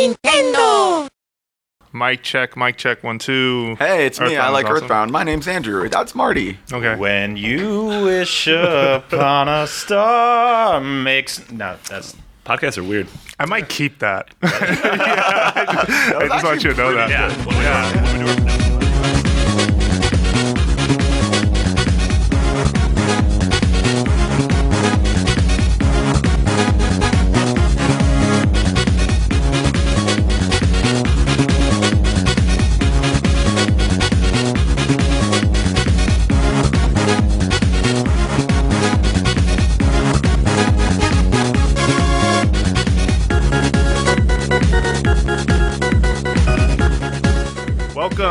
Nintendo! Mic check, mic check, one, two. Hey, it's me. I Earthbound's like awesome. Earthbound. My name's Andrew. That's Marty. Okay. When you wish upon a star makes no, that's Podcasts are weird. I might keep that. yeah, I, I just want you to know that.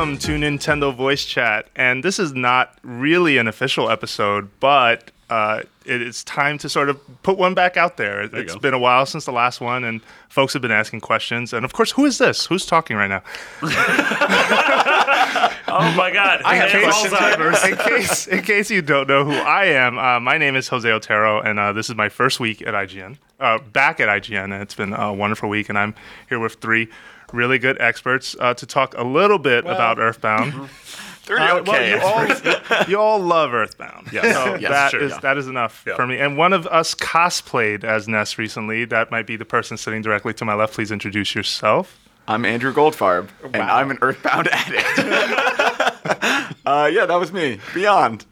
Welcome to Nintendo Voice Chat, and this is not really an official episode, but uh, it is time to sort of put one back out there. you It's go. been a while since the last one, and folks have been asking questions. And of course, who is this? Who's talking right now? Oh my god. I in case, in case, in case you don't know who I am, uh, my name is Jose Otero, and uh, this is my first week at IGN, uh, back at IGN, and it's been a wonderful week. And I'm here with three really good experts uh, to talk a little bit about Earthbound. Pretty Uh, okay. well, you all, you all love Earthbound. Yes. So Yes, that sure, is- yeah. that is enough Yeah. for me. And one of us cosplayed as Ness recently. That might be the person sitting directly to my left. Please introduce yourself. I'm Andrew Goldfarb, and I'm an Earthbound addict. uh, yeah, that was me. Beyond.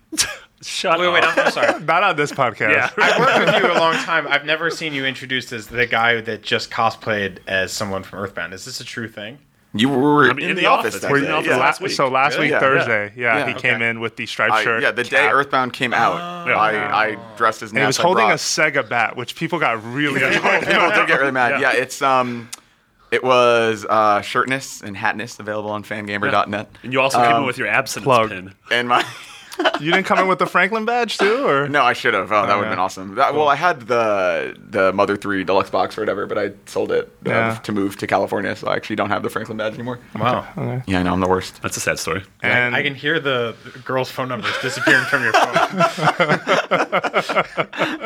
Shut wait, wait, up. I'm, I'm sorry. Not on this podcast. Yeah. I've worked with you a long time. I've never seen you introduced as the guy that just cosplayed as someone from Earthbound. Is this a true thing? You were mean, in, in the, the office. office. that Were day, in the office yeah. last week. so last Really? week Yeah. Thursday, yeah, Yeah. he came in with the striped I- shirt. yeah, the day Earthbound came out, I, I dressed as and he was Ness. I holding a Sega bat, which people got really people, annoyed. people did get really mad. Yeah. Yeah, it's um, it was uh, shirtness and hatness available on fangamer.net. And you also came Um, in with your abstinence plug. pin. And my You didn't come in with the Franklin badge too, or no, I should have. Oh, that would have yeah. been awesome. That, well, I had the the Mother Three deluxe box or whatever, but I sold it uh, Yeah. to move to California, so I actually don't have the Franklin badge anymore. Wow. Yeah, I know I'm the worst. That's a sad story. And I can hear the girl's phone numbers disappearing from your phone.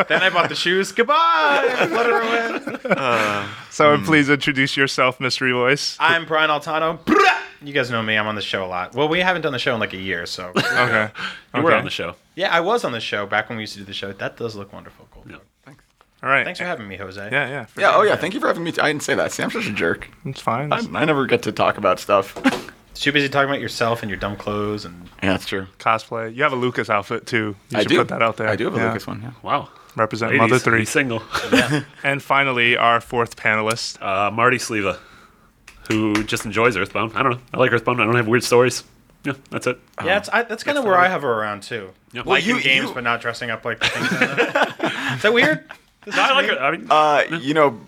then I bought the shoes. Goodbye. Let her win. so Hmm. please introduce yourself, mystery voice. I'm Brian Altano. You guys know me. I'm on the show a lot. Well, we haven't done the show in like a year, so Okay. You were Okay. on the show. yeah, I was on the show back when we used to do the show. That does look wonderful. Cool. Yeah. All right. Thanks for having me, Jose. Yeah, yeah. for Yeah. sure. Oh yeah. Thank you for having me. T- I didn't say that. See, I'm such a jerk. It's fine. I, I never get to talk about stuff. Too busy talking about yourself and your dumb clothes and Yeah, that's true. Cosplay. You have a Lucas outfit too. You I should do put that out there. I do have a Yeah. Lucas one. Yeah. Wow. Represent Ladies, Mother Three. he's single. And finally, our fourth panelist. Uh, Marty Sleva, who just enjoys Earthbound. I don't know. I like Earthbound. I don't have weird stories. Yeah, that's it. yeah, it's, I, that's kind of where I hover around too. Yeah. Like you- in games, you- but not dressing up like the things. in it. Is that weird? No, I like it. I mean, Uh, you know,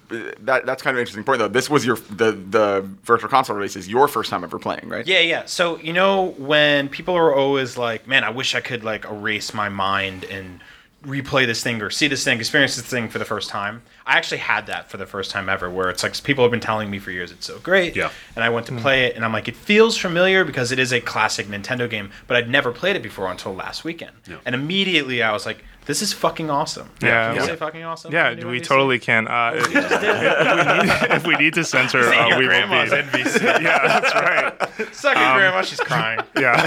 that that's kind of an interesting point though. This was your the the virtual console release is your first time ever playing, right? Yeah, yeah. So you know when people are always like, "Man, I wish I could like erase my mind and replay this thing or see this thing, experience this thing for the first time." I actually had that for the first time ever, where it's like people have been telling me for years it's so great. Yeah. And I went to hmm. play it, and I'm like, it feels familiar because it is a classic Nintendo game, but I'd never played it before until last weekend. Yeah. And immediately I was like, this is fucking awesome. Yeah. Can you Yeah. say fucking awesome? Yeah, we NBC? totally can. Uh, if, we need, if we need to censor, uh, we will grandma's be. NBC. Yeah, that's right. Suck it, grandma. She's crying. Yeah.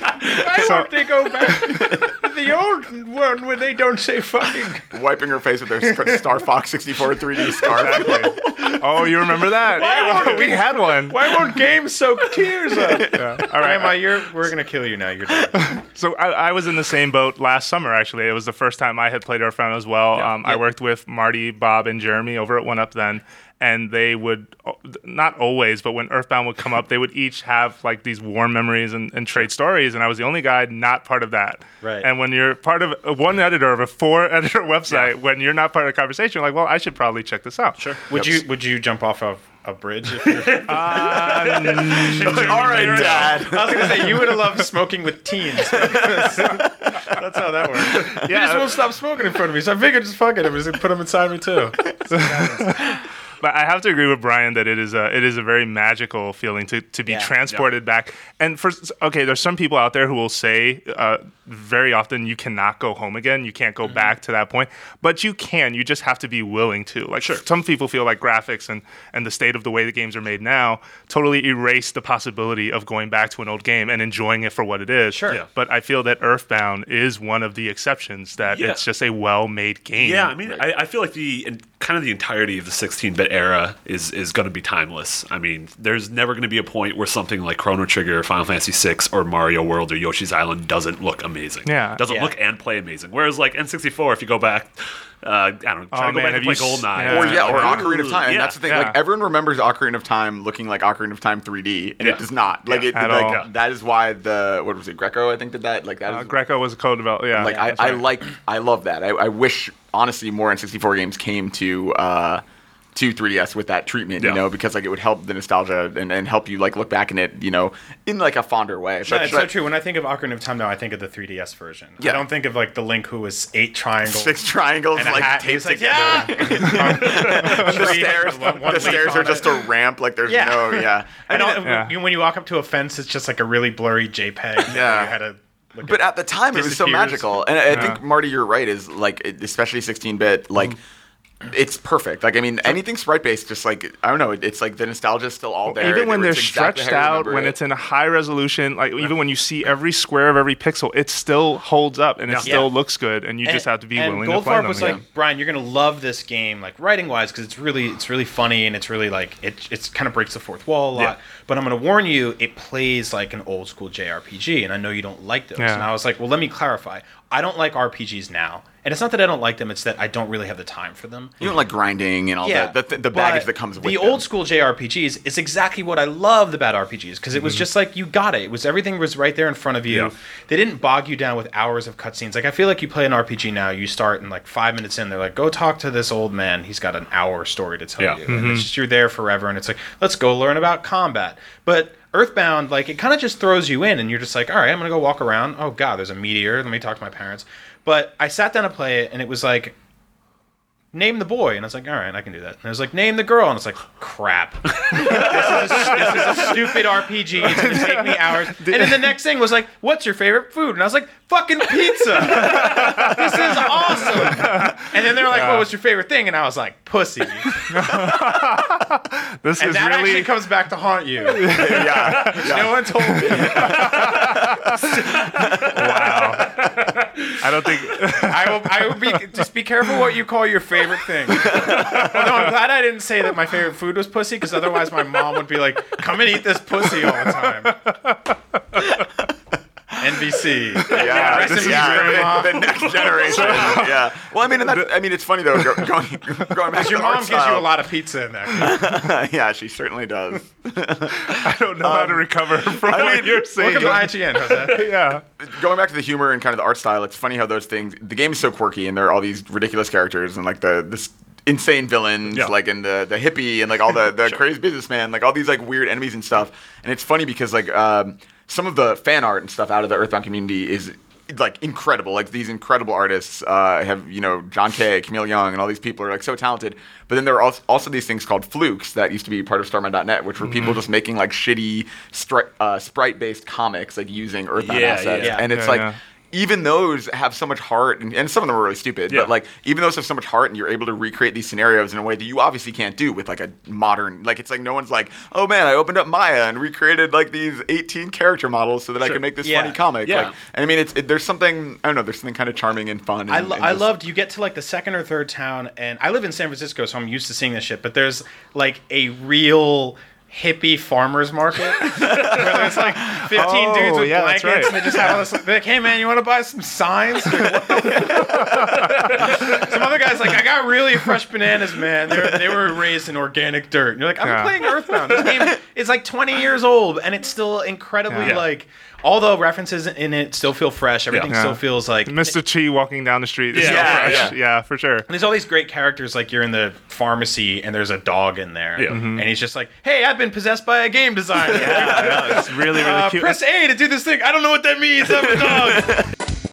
Why So- won't they go back to the old one where they don't say fucking? Wiping her face with their Star Fox 64 3D scarf. Exactly. Oh, you remember that? Why we had one. Why won't games soak tears up? Yeah. All right. Grandma, you're we're gonna kill you now. You're dead. So I, I was in the same boat last summer. Actually, it was the first time I had played Earthbound as well. Um, I worked with Marty, Bob, and Jeremy over at One Up then, and they would not always, but when Earthbound would come up, they would each have like these warm memories and, and trade stories. And I was the only guy not part of that. Right. And when you're part of uh, one editor of a four editor website, when you're not part of the conversation, you're like, well, I should probably check this out. Sure. Would you would you jump off of a bridge? If you're... All right, Dad. I was gonna say you would have loved smoking with teens. That's how that works. Yeah, Yeah. just won't stop smoking in front of me, so I figured just fuck it. I'm just gonna put them inside me too. But I have to agree with Brian that it is a it is a very magical feeling to, to be Yeah. transported back. And for okay, there's some people out there who will say uh, very often you cannot go home again. You can't go Mm-hmm. back to that point, but you can. You just have to be willing to. Like sure. some people feel like graphics and and the state of the way the games are made now totally erase the possibility of going back to an old game and enjoying it for what it is. Sure. Yeah. But I feel that Earthbound is one of the exceptions. That Yeah. it's just a well-made game. Yeah, I mean, I, I feel like the in, kind of the entirety of the 16-bit era is is going to be timeless. I mean, there's never going to be a point where something like Chrono Trigger, Final Fantasy VI, or Mario World or Yoshi's Island doesn't look amazing. Yeah. doesn't Yeah. look and play amazing. Whereas like N64, if you go back, uh, I don't know, try Oh, to go man, back have and play you s- GoldenEye, yeah. Or yeah, or like, Ocarina of Time. Yeah. that's the thing. yeah. Like everyone remembers Ocarina of Time looking like Ocarina of Time 3D, and Yeah. it does not. Like Yeah. it, At like all. that is why the what was it? Grezzo, I think did that. Like that Uh, Grezzo was a co-developer. Yeah, like that's I, I like I love that. I, I wish honestly more N64 games came to uh to 3DS with that treatment, Yeah. you know, because like it would help the nostalgia and, and help you like look back in it, you know, in like a fonder way. Yeah, But- it's but so true. When I think of Ocarina of Time, now I think of the 3DS version. Yeah. I don't think of like the Link who was eight triangles Six triangles and like hat. taped like, together. yeah. And the stairs, one- one the stairs on are it. just a ramp. Like there's Yeah. no, yeah. And And all- Yeah. when you walk up to a fence, it's just like a really blurry JPEG. Yeah. You had to look But at the time, it was so magical, and I, I think Marty, you're right. Is like, especially 16-bit, like. Mm-hmm. It's perfect. Like I mean, anything sprite based, just like I don't know, it's like the nostalgia is still all there. even when they're exactly stretched out, when it. it's in a high resolution, like even when you see every square of every pixel, it still holds up and it Yeah. still Yeah. looks good, and you just have to be and willing to play Goldfarb them. was again. like, Brian, you're gonna love this game, like writing wise, because it's really it's really funny and it's really like it it's kind of breaks the fourth wall a lot. Yeah. But I'm gonna warn you, it plays like an old school JRPG, and I know you don't like those. Yeah. And I was like, well, let me clarify. I don't like RPGs now, and it's not that I don't like them; it's that I don't really have the time for them. you don't like grinding and all Yeah, the the, the baggage that comes with it. the them. old school JRPGs is exactly what I love about RPGs because it was Mm-hmm. just like you got it. It was everything was right there in front of you. Yeah. They didn't bog you down with hours of cutscenes. Like I feel like you play an RPG now, you start and like five minutes in, they're like, "Go talk to this old man. He's got an hour story to tell Yeah. you." Mm-hmm. And it's just you're there forever, and it's like, let's go learn about combat. But Earthbound, like it kind of just throws you in, and you're just like, all right, I'm gonna go walk around. Oh god, there's a meteor. Let me talk to my parents. But I sat down to play it, and it was like name the boy. And I was like, all right, I can do that. And I was like, name the girl. And it's like, crap. this, is a, this is a stupid RPG. It's going to take me hours. And then the next thing was like, what's your favorite food? And I was like, fucking pizza. this is awesome. And then they're like, what was your favorite thing? And I was like, pussy. this And is that really actually comes back to haunt you. yeah, yeah. No one told me. wow. I don't think I will. I will be. Just be careful what you call your favorite thing. Although I'm glad I didn't say that my favorite food was pussy, because otherwise my mom would be like, "Come and eat this pussy all the time." NBC. Yeah, Rest this is Grandma. the, the next generation. yeah. Well, I mean, and that, I mean, it's funny though. Go, going, going back Your mom gives you a lot of pizza in there. yeah, she certainly does. I don't know how to recover from what mean, you're saying. Welcome to IGN, Jose. yeah. going back to the humor and kind of the art style, it's funny how those things. The game is so quirky, and there are all these ridiculous characters, and like the this insane villains, Yeah. like and the the hippie, and like all the the crazy businessman, like all these like weird enemies and stuff. And it's funny because like um, some of the fan art and stuff out of the Earthbound community is like incredible. Like these incredible artists uh, have you know John Kay, Camille Young, and all these people are like so talented. But then there are also, these things called flukes that used to be part of Starmen.net, which were Mm-hmm. people just making like shitty stri- uh, sprite-based comics, like using Earthbound Yeah, assets. yeah. And it's Yeah, like yeah. Even those have so much heart, and, and some of them are really stupid. Yeah. But like even those have so much heart, and you're able to recreate these scenarios in a way that you obviously can't do with like a modern. Like it's like no one's like, oh man, I opened up Maya and recreated like these 18 character models so that I can make this Yeah. funny comic. Yeah. Like, and I mean, it's it, there's something I don't know. There's something kind of charming and fun. And, I, lo- and I loved you get to like the second or third town and I live in San Francisco so I'm used to seeing this shit but there's like a real hippie farmers market where there's like 15 Oh, dudes with yeah, blankets right. and they just have all this they're like hey man you want to buy some signs Like, what the some other guys like I got really fresh bananas man they were, they were raised in organic dirt and you're like I'm Yeah. playing Earthbound this game is like 20 years old and it's still incredibly Yeah. like all the references in it still feel fresh everything Yeah. still feels like Mr. Chi walking down the street. is so Yeah, fresh. yeah. yeah, for sure. And there's all these great characters, like you're in the pharmacy and there's a dog in there. Yeah. Mhm. And he's just like, hey, I've been possessed by a game designer. Yeah, yeah, it's really, really Uh, cute. press A to do this thing. I don't know what that means. I'm a dog.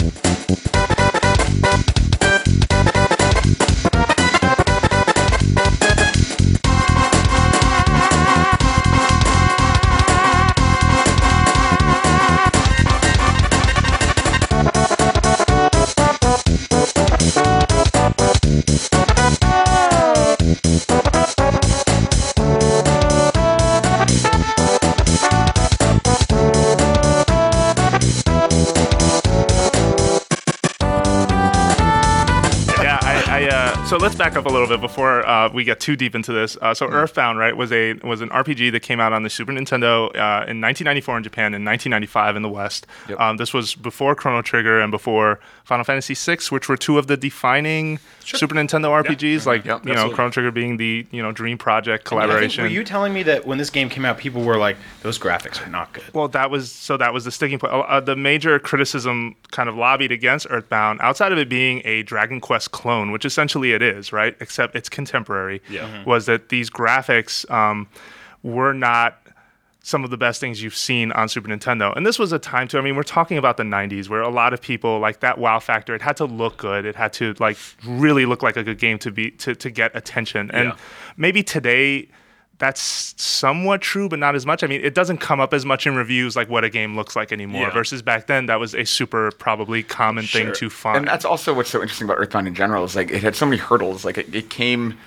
let's back up a little bit before uh, we get too deep into this. Uh, so Earthbound, right, was a was an RPG that came out on the Super Nintendo uh, in 1994 in Japan and 1995 in the West. Yep. Um, this was before Chrono Trigger and before Final Fantasy VI, which were two of the defining Super Nintendo RPGs. Like Yep, you know. Chrono Trigger being the you know dream project I think- collaboration. were you telling me that when this game came out, people were like, "Those graphics are not good"? Well, that was so that was the sticking point. Uh, the major criticism kind of lobbied against Earthbound, outside of it being a Dragon Quest clone, which essentially it is, right? Except it's contemporary. Yeah. Mhm. Was that these graphics um, were not some of the best things you've seen on Super Nintendo. And this was a time too. I mean, we're talking about the 90s where a lot of people like that wow factor, it had to look good. It had to like really look like a good game to be to, to get attention. And Yeah. maybe today that's somewhat true, but not as much. I mean, it doesn't come up as much in reviews like what a game looks like anymore. Yeah. Versus back then, that was a super probably common thing Sure. to find. And that's also what's so interesting about Earthbound in general is like it had so many hurdles. Like it, it came,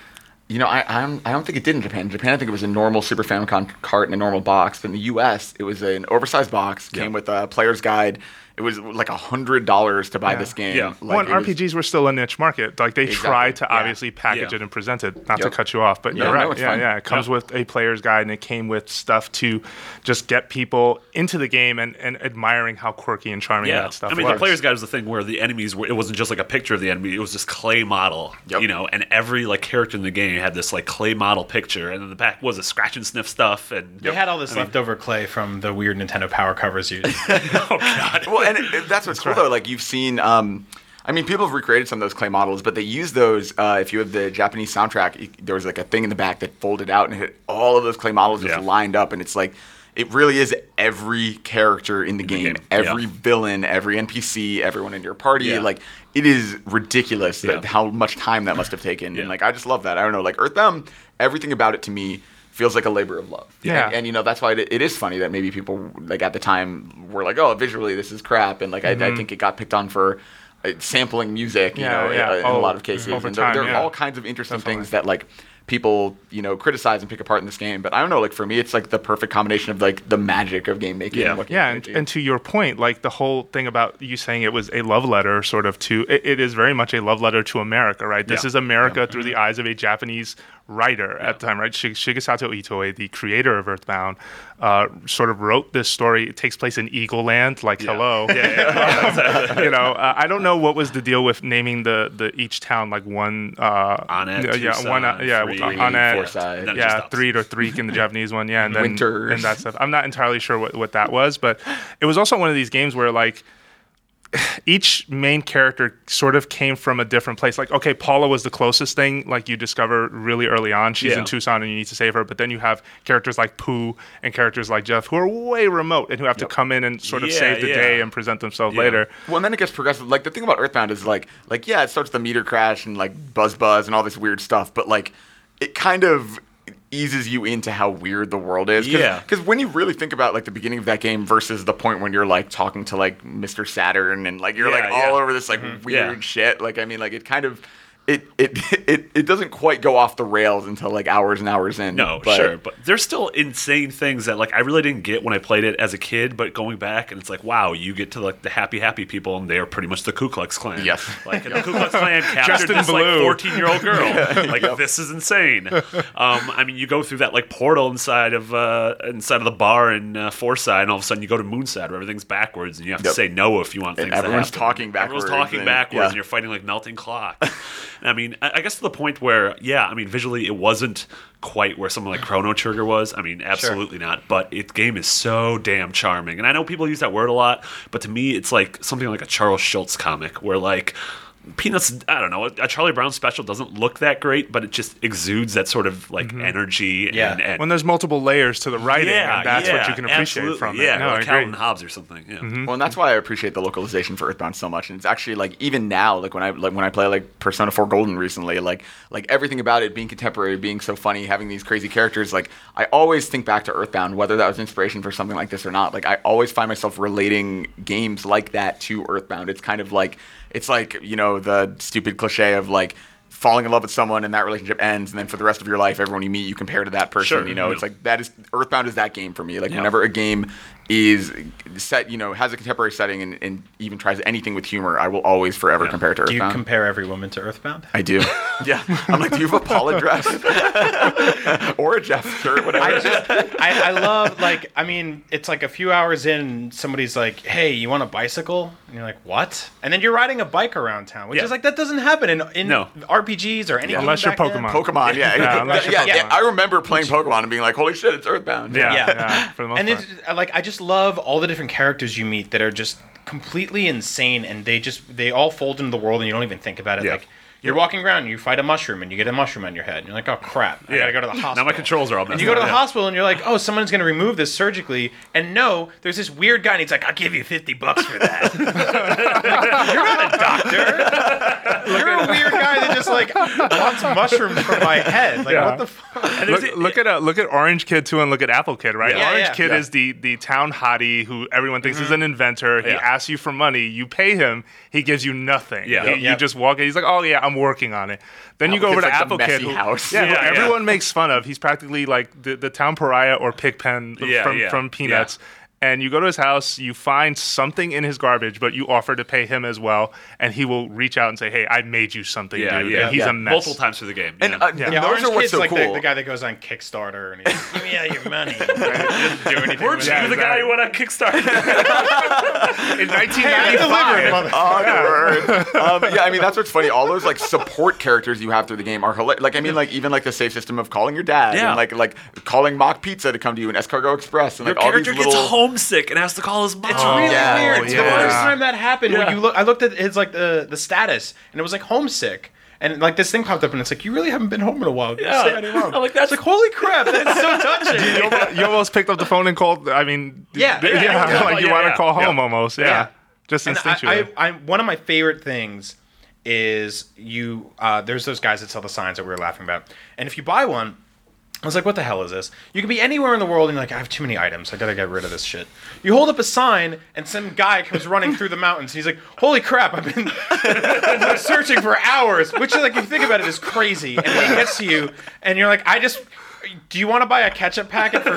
you know, I I'm, I don't think it did in Japan. In Japan, I think it was a normal Super Famicom cart in a normal box. But in the U.S., it was an oversized box, came with a player's guide. It was like a hundred dollars to buy Yeah. this game. Yeah. Like, Well, and it was- RPGs were still a niche market. Like they Exactly. tried to Yeah. obviously package Yeah. it and present it. Not Yep. to cut you off, but Yeah, you're right. it's yeah, fine. yeah. It comes Yeah. with a player's guide, and it came with stuff to just get people into the game and, and admiring how quirky and charming Yeah, that stuff I mean, was. the player's guide was the thing where the enemies were. It wasn't just like a picture of the enemy; it was this clay model, Yep. you know. And every like character in the game had this like clay model picture, and then the back was a scratch and sniff stuff. And They had all this leftover clay from the weird Nintendo Power covers you. oh god, well, and that's what's cool though. Like you've seen, um, I mean, people have recreated some of those clay models, but they use those. Uh, if you have the Japanese soundtrack, there was like a thing in the back that folded out and hit all of those clay models just Yeah. lined up, and it's like. It really is every character in the game, game, every yeah. villain, every NPC, everyone in your party. Yeah. Like it is ridiculous that Yeah. how much time that must have taken. And like I just love that. I don't know, like Earthbound, everything about it to me feels like a labor of love. Yeah. And, and, you know that's why it, it is funny that maybe people like at the time were like, oh, visually this is crap, and like I, I think it got picked on for. Uh, sampling music, you Mm-hmm. Yeah, know, yeah. in, in Oh, a lot of cases, over and there, there are all kinds of interesting Definitely. things that like people, you know, criticize and pick apart in this game. But I don't know, like for me, it's like the perfect combination of like the magic of game making. Yeah. and what yeah, and, and to your point, like the whole thing about you saying it was a love letter, sort of to it, it is very much a love letter to America, right? This Yeah. is America through the mm-hmm. eyes of a Japanese writer at the time, right? Shig- Shigesato Itoi, the creator of Earthbound, uh, sort of wrote this story. It takes place in Eagle Land, like hello. yeah, yeah, you know, uh, I don't know what was the deal with naming the the each town like one. Uh, Onett, yeah, Twoson, one. Uh, yeah, Three, Onett, Fourside. And then it yeah, three or three in the Japanese one, yeah, and then Winters. and that stuff. I'm not entirely sure what, what that was, but it was also one of these games where like each main character sort of came from a different place. Like, okay, Paula was the closest thing, like you discover really early on. She's Yeah. in Twoson and you need to save her. But then you have characters like Poo and characters like Jeff who are way remote and who have to come in and sort of Yeah, save the yeah. day and present themselves Yeah. later. Well, and then it gets progressive. Like the thing about Earthbound is like, like yeah, it starts with the meter crash and like buzz buzz and all this weird stuff, but like it kind of eases you into how weird the world is. Cause, Yeah. Because when you really think about like the beginning of that game versus the point when you're like talking to like Mr. Saturn and like you're Yeah, like yeah. all over this like mm-hmm. Yeah. weird shit. Like I mean, like it kind of. It, it it it doesn't quite go off the rails until like hours and hours in. No, but- sure, but there's still insane things that like I really didn't get when I played it as a kid. But going back and it's like, wow, you get to like the happy happy people, and they are pretty much the Ku Klux Klan. Yes. like the Ku Klux Klan captured this like 14 year old girl. Like this is insane. Um, I mean, you go through that like portal inside of uh, inside of the bar in uh, Fourside, and all of a sudden you go to Moonside where everything's backwards, and you have to say no if you want And things. to everyone's talking Everyone's backwards talking and- backwards, yeah. and you're fighting like melting clocks. I mean, I, guess to the point where, yeah, I mean, visually it wasn't quite where something like Chrono Trigger was. I mean, absolutely not. But its game is so damn charming, and I know people use that word a lot, but to me, it's like something like a Charles Schulz comic, where like. Peanuts, I don't know. A Charlie Brown special doesn't look that great, but it just exudes that sort of like mm-hmm. energy. Yeah. And, and When there's multiple layers to the writing, yeah, and that's what you can appreciate absolutely, from yeah, it. No, like. Calvin Hobbes or something. Yeah. Mm-hmm. Well, and that's why I appreciate the localization for Earthbound so much. And it's actually like even now, like when I like when I play like Persona 4 Golden recently, like like everything about it being contemporary, being so funny, having these crazy characters, like I always think back to Earthbound, whether that was inspiration for something like this or not. Like I always find myself relating games like that to Earthbound. It's kind of like it's like you know the stupid cliche of like falling in love with someone and that relationship ends, and then for the rest of your life, everyone you meet you compare to that person. Sure, You know, yeah. it's like that is Earthbound is that game for me. Like Yeah. whenever a game is set, you know, has a contemporary setting and, and even tries anything with humor, I will always forever compare it to Do you compare every woman to Earthbound? I do. yeah. I'm like, do you have a Paul dress or a Jeff shirt, whatever. I just, I, I love like, I mean, it's like a few hours in, somebody's like, "Hey, you want a bicycle?" And you're like, "What?" And then you're riding a bike around town, which Yeah. is like that doesn't happen in in No. RPGs or anything. Unless you're back then. Pokemon. Pokemon, yeah. Yeah, unless yeah, you're yeah, Pokemon. I remember playing Pokemon and being like, holy shit, it's Earthbound. Yeah, Yeah. yeah, for the most and part. it's like I just love all the different characters you meet that are just completely insane, and they just they all fold into the world, and you don't even think about it. Yeah. Like you're walking around, and you fight a mushroom, and you get a mushroom on your head, and you're like, oh crap, I gotta go to the hospital. Now my controls are all messed And you go to the Yeah. hospital and you're like, oh, someone's going to remove this surgically. And no, there's this weird guy and he's like, I'll give you 50 bucks for that. Like, you're not a doctor. You're a weird guy that just like wants mushrooms from my head. Like, Yeah. what the fuck? Look, a- look at uh, look at Orange Kid too, and look at Apple Kid, right? Yeah. Orange Yeah, Kid yeah. is the the town hottie who everyone thinks is an inventor. He Yeah. asks you for money, you pay him, he gives you nothing. Yeah. He- Yep. you Yep. just walk in. He's like, oh yeah, I'm working on it. Then you go over to like Apple Kid, who, yeah, Yeah, yeah. everyone makes fun of. He's practically like the, the town pariah or Pigpen Yeah, from yeah, from Peanuts. And you go to his house, you find something in his garbage, but you offer to pay him as well, and he will reach out and say, "Hey, I made you something, yeah, dude." yeah, and he's yeah. a mess. multiple times through the game. And yeah. uh, Yeah. Yeah, those Orange are what's Kid's so like cool. the, the guy that goes on Kickstarter and he's like, give me out your money. He doesn't do anything Weren't you it. the guy who went on Kickstarter? in Hey, I delivered, 1995. mother- Awkward. um, yeah, I mean that's what's funny. All those like support characters you have through the game are hilarious. Like I mean, like even like the safe system of calling your dad, Yeah. and like like calling Mach Pizza to come to you and Escargot Express, and Your like all these character little. Gets homesick and has to call his mom. It's really yeah. weird. Oh, The first time that happened, Yeah. when you look, I looked at his like the the status, and it was like homesick. And like this thing popped up, and it's like you really haven't been home in a while. Yeah. staying home. I'm like, that's- It's like holy crap, that's so touching. you almost picked up the phone and called. I mean, Yeah, yeah, yeah, yeah, like you yeah, want to yeah. call home Yeah. almost, yeah, Yeah. just And instinctually. I, I, I, one of my favorite things is you. Uh, there's those guys that sell the signs that we were laughing about, and if you buy one. I was like, what the hell is this? You can be anywhere in the world and you're like, I have too many items. I gotta get rid of this shit. You hold up a sign and some guy comes running through the mountains. He's like, holy crap, I've been like, searching for hours. Which, like, if you think about it, is crazy. And he gets to you and you're like, I just. Do you want to buy a ketchup packet for?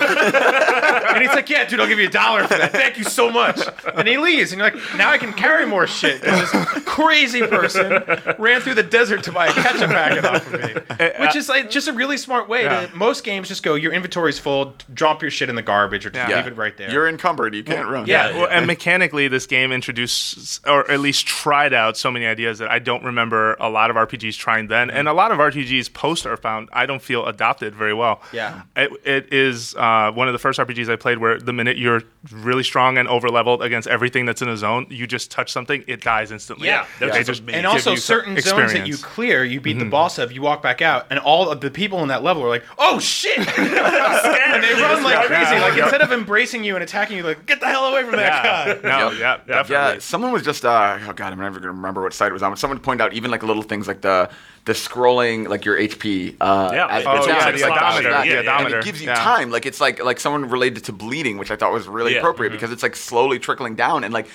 And he's like, "Yeah, dude, I'll give you a dollar for that. Thank you so much." And he leaves, and you're like, "Now I can carry more shit." 'cause this crazy person ran through the desert to buy a ketchup packet off of me, eh, which uh, is like just a really smart way. Yeah. To, most games just go, "Your inventory's full. Drop your shit in the garbage, or just Yeah. leave it right there." You're encumbered. You can't run. Yeah. well, and mechanically, this game introduced, or at least tried out, so many ideas that I don't remember a lot of RPGs trying then, mm-hmm. and a lot of RPGs post are found. I don't feel adopted very well. Yeah. it, it is uh, one of the first RPGs I played where the minute you're really strong and over leveled against everything that's in a zone, you just touch something, it dies instantly. Yeah. That's They just just and also you some certain zones that you clear, you beat the boss of, you walk back out, and all of the people in that level are like, "Oh shit!" and they run like crazy. Yeah. Like instead of embracing you and attacking you, like get the hell away from that Yeah, guy. no, Yep. yeah, definitely. Yeah, someone was just uh, oh god, I'm never gonna remember what site it was on. But someone pointed out even like little things like the the scrolling like your HP. Uh, Yeah. as it Oh, gets yeah, the odometer, that. yeah, yeah. And it gives you yeah. time. Like it's like like someone related to bleeding, which I thought was really Yeah. appropriate because it's like slowly trickling down and like.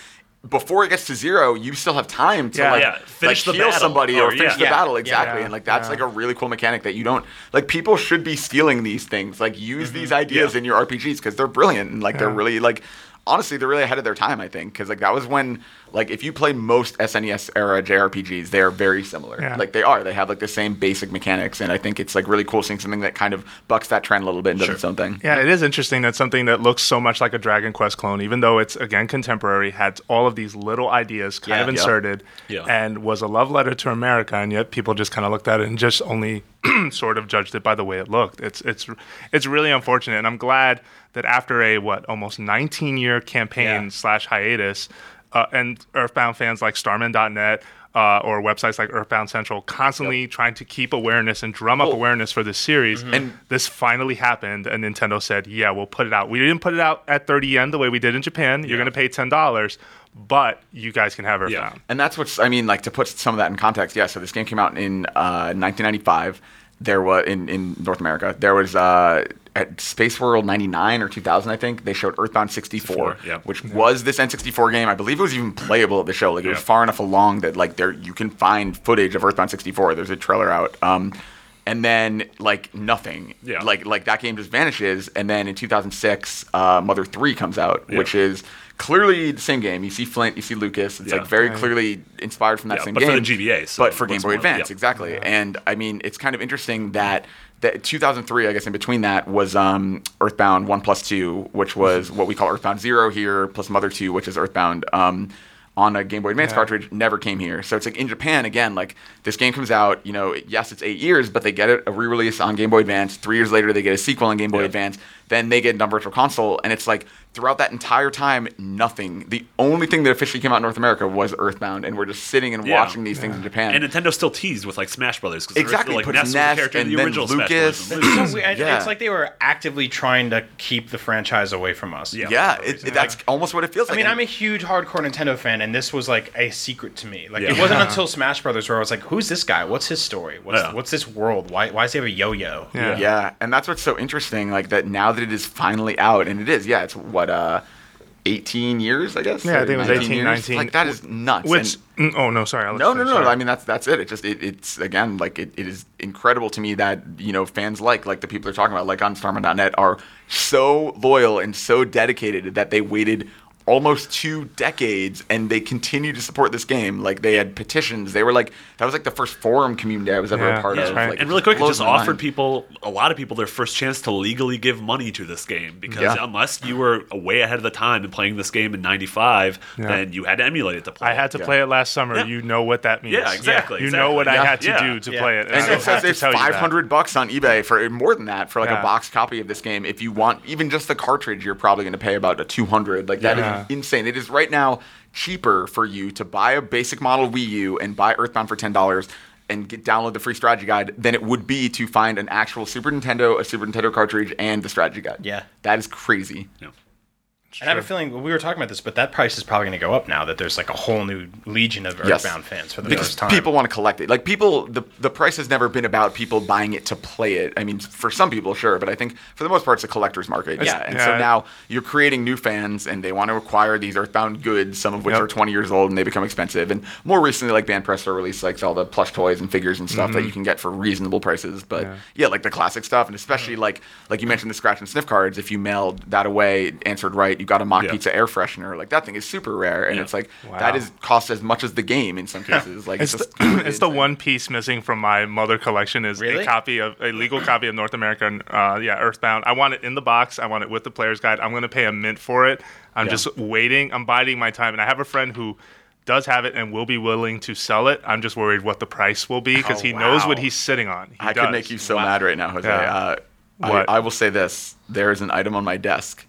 Before it gets to zero, you still have time to Yeah. like, Yeah, finish like the heal battle, somebody or, or- finish yeah. the Yeah. battle exactly, Yeah. and like that's Yeah. like a really cool mechanic that you don't like. People should be stealing these things. Like use these ideas Yeah. in your RPGs because they're brilliant and like they're really like honestly they're really ahead of their time. I think because like that was when like if you play most SNES era JRPGs, they are very similar. Yeah. Like they are. They have like the same basic mechanics, and I think it's like really cool seeing something that kind of bucks that trend a little bit and does its own thing. Yeah, it is interesting that something that looks so much like a Dragon Quest clone, even though it's again contemporary, had all of these little ideas kind Yeah. of Yeah. inserted, Yeah. and was a love letter to America, and yet people just kind of looked at it and just only sort of judged it by the way it looked. It's it's it's really unfortunate, and I'm glad that after a what almost 19 year campaign Yeah. slash hiatus, uh, and Earthbound fans like Starmen.net. Uh, or websites like Earthbound Central constantly trying to keep awareness and drum up Oh. awareness for this series. And- this finally happened, and Nintendo said, "Yeah, we'll put it out. We didn't put it out at 30 yen the way we did in Japan. You're Yeah. going to pay ten dollars, but you guys can have Yeah. Earthbound." And that's what's I mean, like to put some of that in context. Yeah, so this game came out in uh, 1995. There was in, in North America. There was uh, at Space World '99 or 2000, I think they showed Earthbound 64, 64, yeah. which was this N64 game. I believe it was even playable at the show. Like it was far enough along that like there you can find footage of Earthbound 64. There's a trailer out. Um, and then like nothing. Yeah. Like like that game just vanishes. And then in 2006, uh, Mother 3 comes out, Yeah. which is clearly the same game. You see Flint, you see Lucas. It's Yeah. like very Right. clearly inspired from that Yeah, same but for the GBA, so but for Game Boy Advance, yeah. exactly. And I mean, it's kind of interesting that that 2003, I guess, in between that was um, Earthbound One Plus Two, which was what we call Earthbound Zero here, plus Mother Two, which is Earthbound. Um, on a Game Boy Advance Yeah. cartridge, never came here. So it's like in Japan again. Like this game comes out, you know, yes, it's eight years, but they get it a re-release on Game Boy Advance. Three years later, they get a sequel on Game Boy Yeah. Advance. Then they get it on Virtual Console, and it's like throughout that entire time, nothing. The only thing that officially came out in North America was Earthbound, and we're just sitting and Yeah. watching these things in Japan. And Nintendo still teased with like Smash Brothers because Exactly, like puts Ness was Ness character in and the then original Lucas. Smash Brothers. It's so weird. Yeah. It's like they were actively trying to keep the franchise away from us. Yeah. yeah, it, it- that's almost what it feels I like. I mean, I'm a huge hardcore Nintendo fan, and this was like a secret to me. Like, Yeah. it wasn't until Smash Brothers where I was like, "Who's this guy? What's his story? What's Yeah. what's this world? Why why does he have a yo-yo?" Yeah. Yeah, and that's what's so interesting. Like that now that it is finally out, and it is. Yeah, it's what uh, eighteen years, I guess. Yeah, I think it was 19 18, years? 19. Like that is nuts. Which? And- mm, oh no, sorry. I'll no, no, no. sorry. I mean, that's that's it. It just it, it's again like it, it is incredible to me that you know fans like like the people are talking about like on Starmen.net are so loyal and so dedicated that they waited almost two decades and they continue to support this game. Like they had petitions. They were like that was like the first forum community I was ever Yeah, a part that's of. right. Like, and really quick, it just offered mind. people, a lot of people, their first chance to legally give money to this game because Yeah. unless you were way ahead of the time and playing this game in '95, Yeah. then you had to emulate it to play. It. I had to Yeah. play it last summer. Yeah. You know what that means. Yeah, exactly, You know what I had to Yeah. do to Yeah. play it. And I it says it's tell you that. five hundred bucks on eBay for more than that for like Yeah. a box copy of this game. If you want even just the cartridge, you're probably going to pay about a two hundred. Like that is Yeah. insane. It is right now cheaper for you to buy a basic model Wii U and buy Earthbound for ten dollars and get download the free strategy guide than it would be to find an actual Super Nintendo, a Super Nintendo cartridge, and the strategy guide. Yeah. that is crazy. Yeah. And I have a feeling we were talking about this, but that price is probably going to go up now that there's like a whole new legion of Yes. Earthbound fans for the because first time. people want to collect it. Like people, the the price has never been about people buying it to play it. I mean, for some people, sure, but I think for the most part, it's a collector's market. yeah, and so now you're creating new fans, and they want to acquire these Earthbound goods, some of which Yep. are 20 years old, and they become expensive. And more recently, like Banpresto released like all the plush toys and figures and stuff that mm-hmm. you can get for reasonable prices. But Yeah. yeah, like the classic stuff, and especially mm-hmm. like like you mentioned the scratch and sniff cards. If you mailed that away, answered right, you got a mock Yeah. pizza air freshener. Like that thing is super rare, and Yeah. it's like Wow. that is cost as much as the game in some cases. Like It's it's, the, just it's the one piece missing from my mother collection is Really? a copy of a legal copy of North American, uh, yeah, Earthbound. I want it in the box. I want it with the player's guide. I'm going to pay a mint for it. I'm Yeah. just waiting. I'm biding my time, and I have a friend who does have it and will be willing to sell it. I'm just worried what the price will be because Oh, he knows what he's sitting on. He I does. could make you so Wow. mad right now, Jose. Yeah. Uh, I, I will say this: there is an item on my desk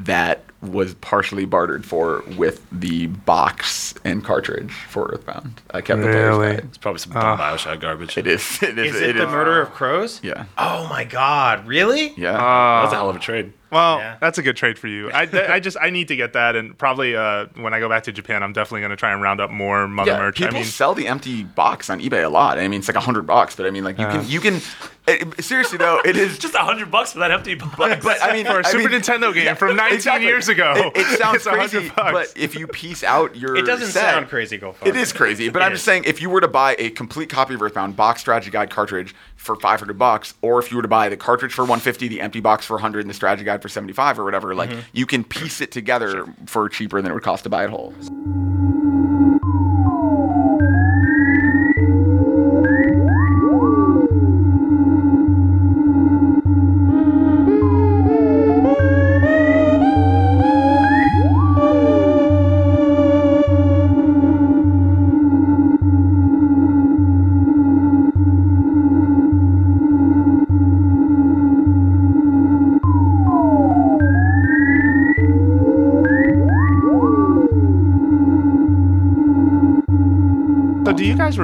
that was partially bartered for with the box and cartridge for Earthbound. I kept the Really? player's guide. It's probably some dumb ah. Bioshock garbage. It is. It is. is it, the murder of crows? Yeah. Oh my god, really? Yeah. That's a ah. hell of a trade. Well, Yeah. that's a good trade for you. I, I just I need to get that, and probably uh, when I go back to Japan, I'm definitely going to try and round up more mother yeah, merch. people I mean, sell the empty box on eBay a lot. I mean, it's like a hundred bucks, but I mean, like you can, you can. it- seriously though, it is Just a hundred bucks for that empty box. But, but I mean, for a I Super mean- Nintendo game from 19 exactly. years ago, It, it sounds it's crazy, bucks. but if you piece out your It doesn't set- sound crazy, go far. It is crazy, but I'm is. just saying if you were to buy a complete copy of Earthbound box strategy guide cartridge for 500 bucks, or if you were to buy the cartridge for 150, the empty box for 100, and the strategy guide for 75 or whatever, like Mm-hmm. you can piece it together for cheaper than it would cost to buy it whole.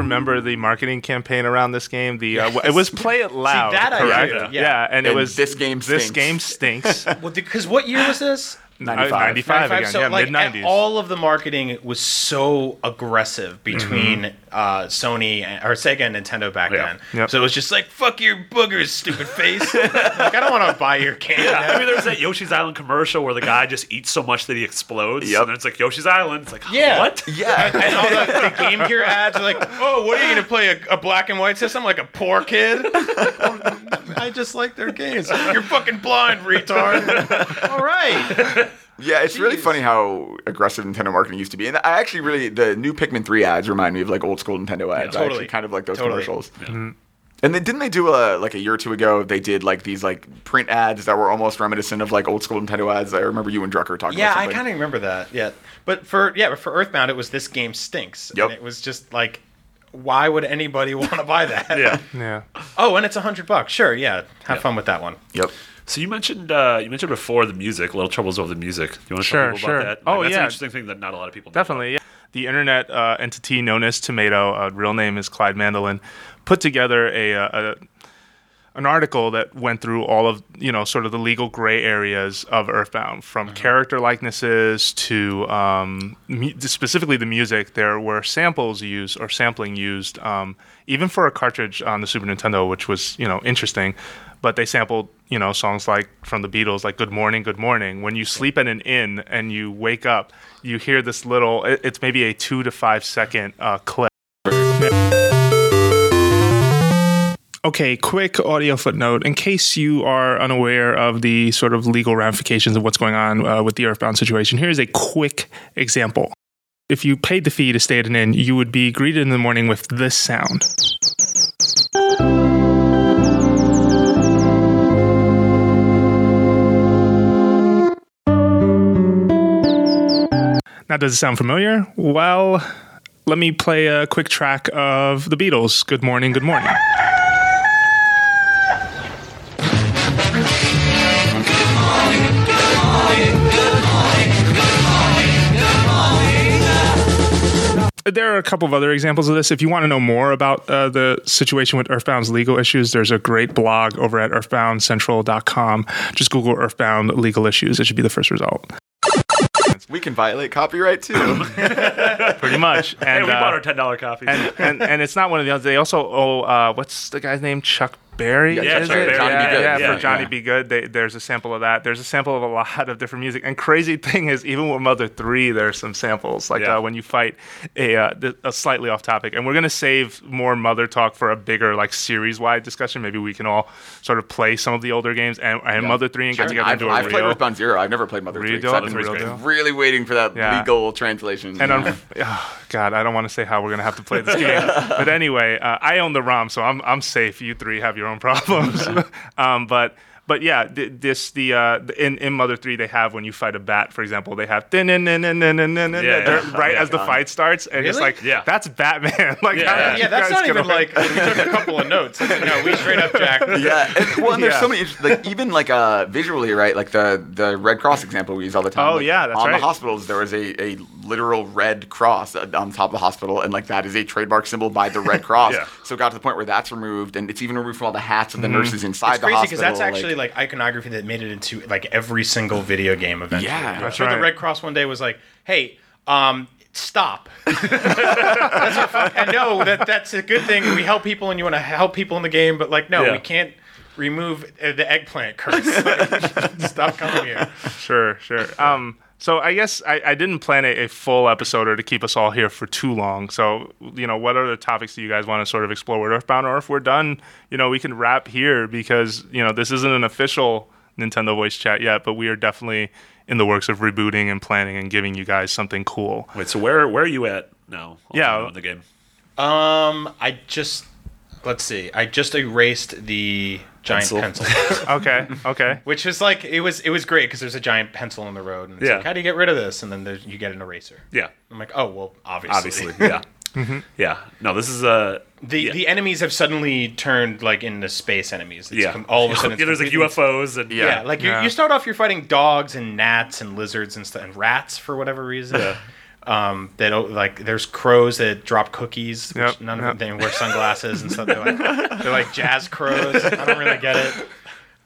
Remember the marketing campaign around this game? The uh, it was play it loud, that correct? do, yeah. yeah. and it was this game This stinks. game stinks. Well, because what year was this? 95. 95 again, so yeah, like mid 90s. all of the marketing was so aggressive between Mm-hmm. uh, Sony and- or Sega and Nintendo back Yeah. then. Yep. So it was just like fuck your boogers, stupid face. like I don't want to buy your game. I mean, there's that Yoshi's Island commercial where the guy just eats so much that he explodes. Yep. And then it's like Yoshi's Island. It's like, Yeah. what? Yeah. and all the, the Game Gear ads are like, "Oh, what are you gonna play a, a black and white system like a poor kid?" I just like their games. You're fucking blind, retard. all right. Yeah, it's really funny how aggressive Nintendo marketing used to be. And I actually really the new Pikmin 3 ads remind me of like old school Nintendo ads. I totally. actually kind of like those Totally. commercials. Mm-hmm. And then didn't they do a like a year or two ago? They did like these like print ads that were almost reminiscent of like old school Nintendo ads. I remember you and Drucker talking. Yeah, about I kind of remember that. Yeah, but for yeah, but for Earthbound, it was this game stinks. Yep. And it was just like, why would anybody want to buy that? Yeah. Yeah. Oh, and it's a hundred bucks. Sure. Yeah. Have Yeah. fun with that one. Yep. So you mentioned uh, you mentioned before the music, little troubles over the music. Do you want to Sure, tell people sure. about that? Oh, that's yeah. an interesting thing that not a lot of people know. Definitely, yeah. The internet uh, entity known as Tomato, uh, real name is Clyde Mandelin, put together a, uh, a an article that went through all of you know sort of the legal gray areas of Earthbound, from character likenesses to um, mu- specifically the music. There were samples used or sampling used, um, even for a cartridge on the Super Nintendo, which was you know interesting. But they sampled you know songs like from the Beatles, like "Good Morning, Good Morning." When you sleep in an inn and you wake up, you hear this little. it- It's maybe a two to five second uh, clip. Okay, quick audio footnote. In case you are unaware of the sort of legal ramifications of what's going on uh, with the Earthbound situation, here's a quick example. If you paid the fee to stay at an inn, you would be greeted in the morning with this sound. Now, does it sound familiar? Well, let me play a quick track of the Beatles. Good morning, good morning. There are a couple of other examples of this. If you want to know more about uh, the situation with Earthbound's legal issues, there's a great blog over at earthboundcentral.com. Just Google Earthbound legal issues. It should be the first result. We can violate copyright too. Pretty much. And, Hey, we uh, bought our ten dollar coffee. and, and and it's not one of the others. They also owe uh, what's the guy's name? Chuck Berry. Yeah, is Chuck it? Berry. Johnny yeah, B. Good. yeah, Yeah, for Johnny yeah. Be Good. They, there's a sample of that. There's a sample of a lot of different music. And crazy thing is, even with Mother Three, there's some samples. Like Yeah. uh, when you fight a, uh, th- a slightly off topic. And we're gonna save more Mother talk for a bigger like series wide discussion. Maybe we can all sort of play some of the older games and, and Mother Three and get together I've, and do a I've played real. Earthbound Zero. I've never played Mother Three. 3. 'cause I've deal? been really, really waiting for that Yeah. legal translation. And. I'm, oh, God, I don't want to say how we're gonna have to play this game, but anyway, uh, I own the ROM, so I'm I'm safe. You three have your own problems, um, but but yeah, this the uh, in in Mother Three they have when you fight a bat, for example, they have right as the fight starts, and it's like yeah, that's Batman. Like yeah, yeah, that's not even like we took a couple of notes. No, we straight up jack. Yeah, and, well, and there's so many like even like uh visually right, like the the Red Cross example we use all the time. Oh yeah, that's on the hospitals there was a a literal red cross uh, on top of the hospital, and like that is a trademark symbol by the Red Cross. yeah. So it got to the point where that's removed, and it's even removed from all the hats of the nurses inside Mm-hmm. It's the crazy hospital. because that's like- actually like, iconography that made it into like every single video game eventually. Yeah, I'm that's sure the. Red Cross one day was like, "Hey, um, stop." that's your fuck- and no, that that's a good thing. We help people, and you want to help people in the game, but like, no, Yeah. we can't remove uh, the eggplant curse. Like, stop coming here. Sure, sure. Um, so I guess I, I didn't plan a, a full episode or to keep us all here for too long. So you know, what other topics do you guys want to sort of explore with Earthbound, or if we're done, you know, we can wrap here because you know this isn't an official Nintendo voice chat yet, but we are definitely in the works of rebooting and planning and giving you guys something cool. Wait, so where where are you at now? Yeah. in the game. Um, I just let's see. I just erased the giant Pencil. pencil. Okay, okay. Which is like it was it was great because there's a giant pencil in the road and it's Yeah. like how do you get rid of this and then there's, you get an eraser. Yeah, I'm like oh well obviously obviously. yeah, Mm-hmm. yeah. No, this is uh, the yeah. the enemies have suddenly turned like into space enemies. It's yeah. com- all of a sudden it's yeah, there's like completely- UFOs and Yeah, like you, Yeah. you start off you're fighting dogs and gnats and lizards and stuff and rats for whatever reason. Um, they like. There's crows that drop cookies. Which Yep, none yep. of them they wear sunglasses and stuff. They're like, they're like jazz crows. I don't really get it.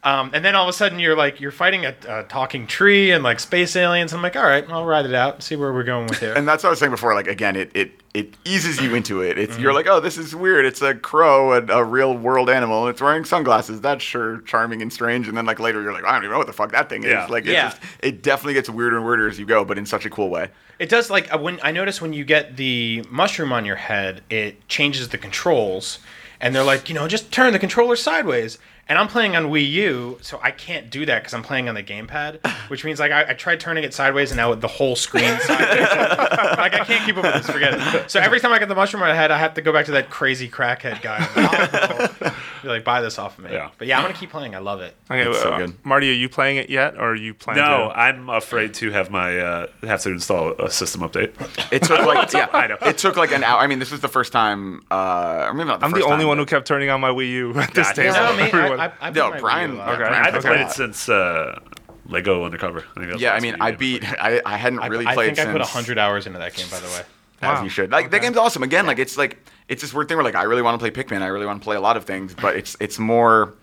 Um, and then all of a sudden you're like you're fighting a, a talking tree and like space aliens. and I'm like, all right, I'll ride it out and see where we're going with here. And that's what I was saying before. Like again, it it it eases you into it. It's Mm-hmm. you're like, oh, this is weird. It's a crow, a, a real world animal. and It's wearing sunglasses. That's sure charming and strange. And then like later, you're like, I don't even know what the fuck that thing Yeah. is. Like, it Yeah. just it definitely gets weirder and weirder as you go, but in such a cool way. It does like uh, when I notice when you get the mushroom on your head, it changes the controls, and they're like, you know, just turn the controller sideways. And I'm playing on Wii U, so I can't do that because I'm playing on the gamepad, which means like I, I tried turning it sideways and now the whole screen sideways. like I can't keep up with this. Forget it. So every time I get the mushroom on my head, I have to go back to that crazy crackhead guy. in the hospital. Be like, buy this off of me. Yeah. But yeah, I'm gonna keep playing. I love it. Okay, It's so uh, good. Marty, are you playing it yet, or are you playing? No, to? I'm afraid to have my uh, have to install a system update. It took like yeah, I know. it took like an hour. I mean, this was the first time. Uh, or maybe not the I'm the only time, one who kept turning on my Wii U at this Gotcha. table. No, me, I, I, I've No, played Brian- Wii U a lot. Okay. Brian I haven't Okay. played it since uh, Lego Undercover. I think that was Yeah, I mean, I beat. I, I hadn't really I played I think I put since. hundred hours into that game, by the way. as Wow. you should. Like that game's awesome. Again, like it's like it's this weird thing where like I really want to play Pikmin. I really want to play a lot of things, but it's it's more.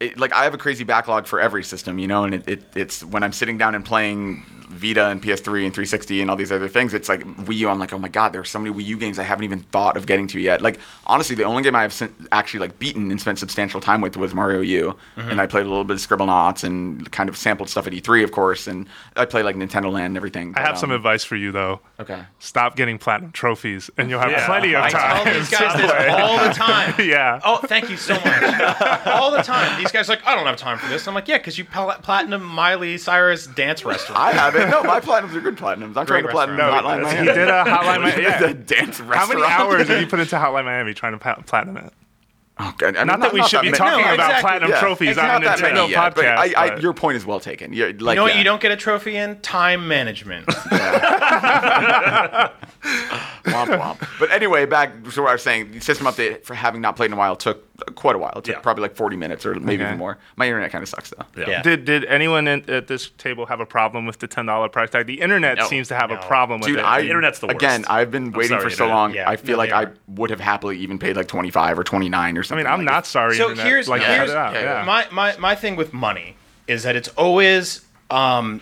It, like I have a crazy backlog for every system, you know, and it, it, it's when I'm sitting down and playing Vita and PS3 and 360 and all these other things, it's like Wii U. I'm like, oh my god, there are so many Wii U games I haven't even thought of getting to yet. Like honestly, the only game I've sen- actually like beaten and spent substantial time with was Mario U, and I played a little bit of Scribblenauts and kind of sampled stuff at E3, of course, and I played like Nintendo Land and everything. I but, have some um, advice for you though. Okay. Stop getting platinum trophies, and you'll have Yeah. plenty of I time. tell these guys this all the time. yeah. Oh, thank you so much. all the time. These guys are like, I don't have time for this. I'm like, yeah, because you pl- platinum Miley Cyrus dance restaurant. I haven't. No, my platinums are good platinums. I'm trying to platinum restaurant. Hotline he did a Hotline Miami. the Yeah. dance How many hours did you put into Hotline Miami trying to pa- platinum it? Okay. I mean, Not that we should be many. talking No, about exactly. platinum Yeah. trophies It's on a not Nintendo many yet, but podcast. I, I, but- your point is well taken. You're, like, you know what yeah. you don't get a trophy in? Time management. Womp womp. But anyway, back to what I was saying. The system update for having not played in a while took quite a while. It took Yeah. probably like 40 minutes or maybe Okay. even more. My internet kind of sucks though. Yeah. Yeah. Did did anyone in, at this table have a problem with the ten dollar price tag? The internet No. seems to have No. a problem with Dude, it. I internet's the worst. again. I've been waiting sorry, for so internet. long. Yeah, I feel no, like I would have happily even paid like 25 or 29 or something. I something. mean, I'm like not it. sorry. so internet. here's like Yeah. cut it out. Yeah, Yeah, yeah. my, my my thing with money is that it's always um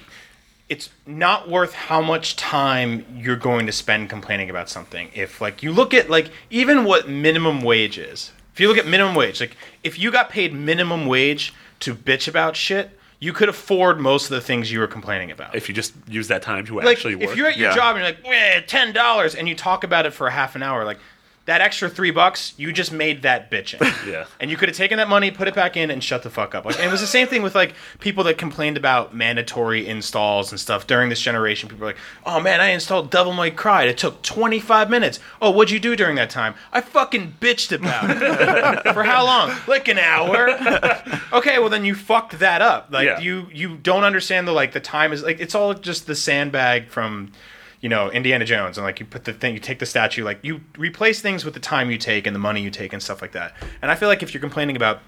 it's not worth how much time you're going to spend complaining about something if like you look at like even what minimum wage is if you look at minimum wage like if you got paid minimum wage to bitch about shit you could afford most of the things you were complaining about If you just use that time to like actually work. if you're at your Yeah. job and you're like "Eh, ten dollars and you talk about it for a half an hour like that extra three bucks you just made that bitching Yeah. and you could have taken that money put it back in and shut the fuck up. Like and it was the same thing with like people that complained about mandatory installs and stuff during this generation. People were like oh man i installed devil may cry it took 25 minutes. Oh what'd you do during that time? I fucking bitched about it. For how long? Like an hour. Okay well then you fucked that up. Like Yeah. you you don't understand the like the time is like it's all just the sandbag from you know indiana jones and like you put the thing you take the statue like you replace things with the time you take and the money you take and stuff like that and i feel like if you're complaining about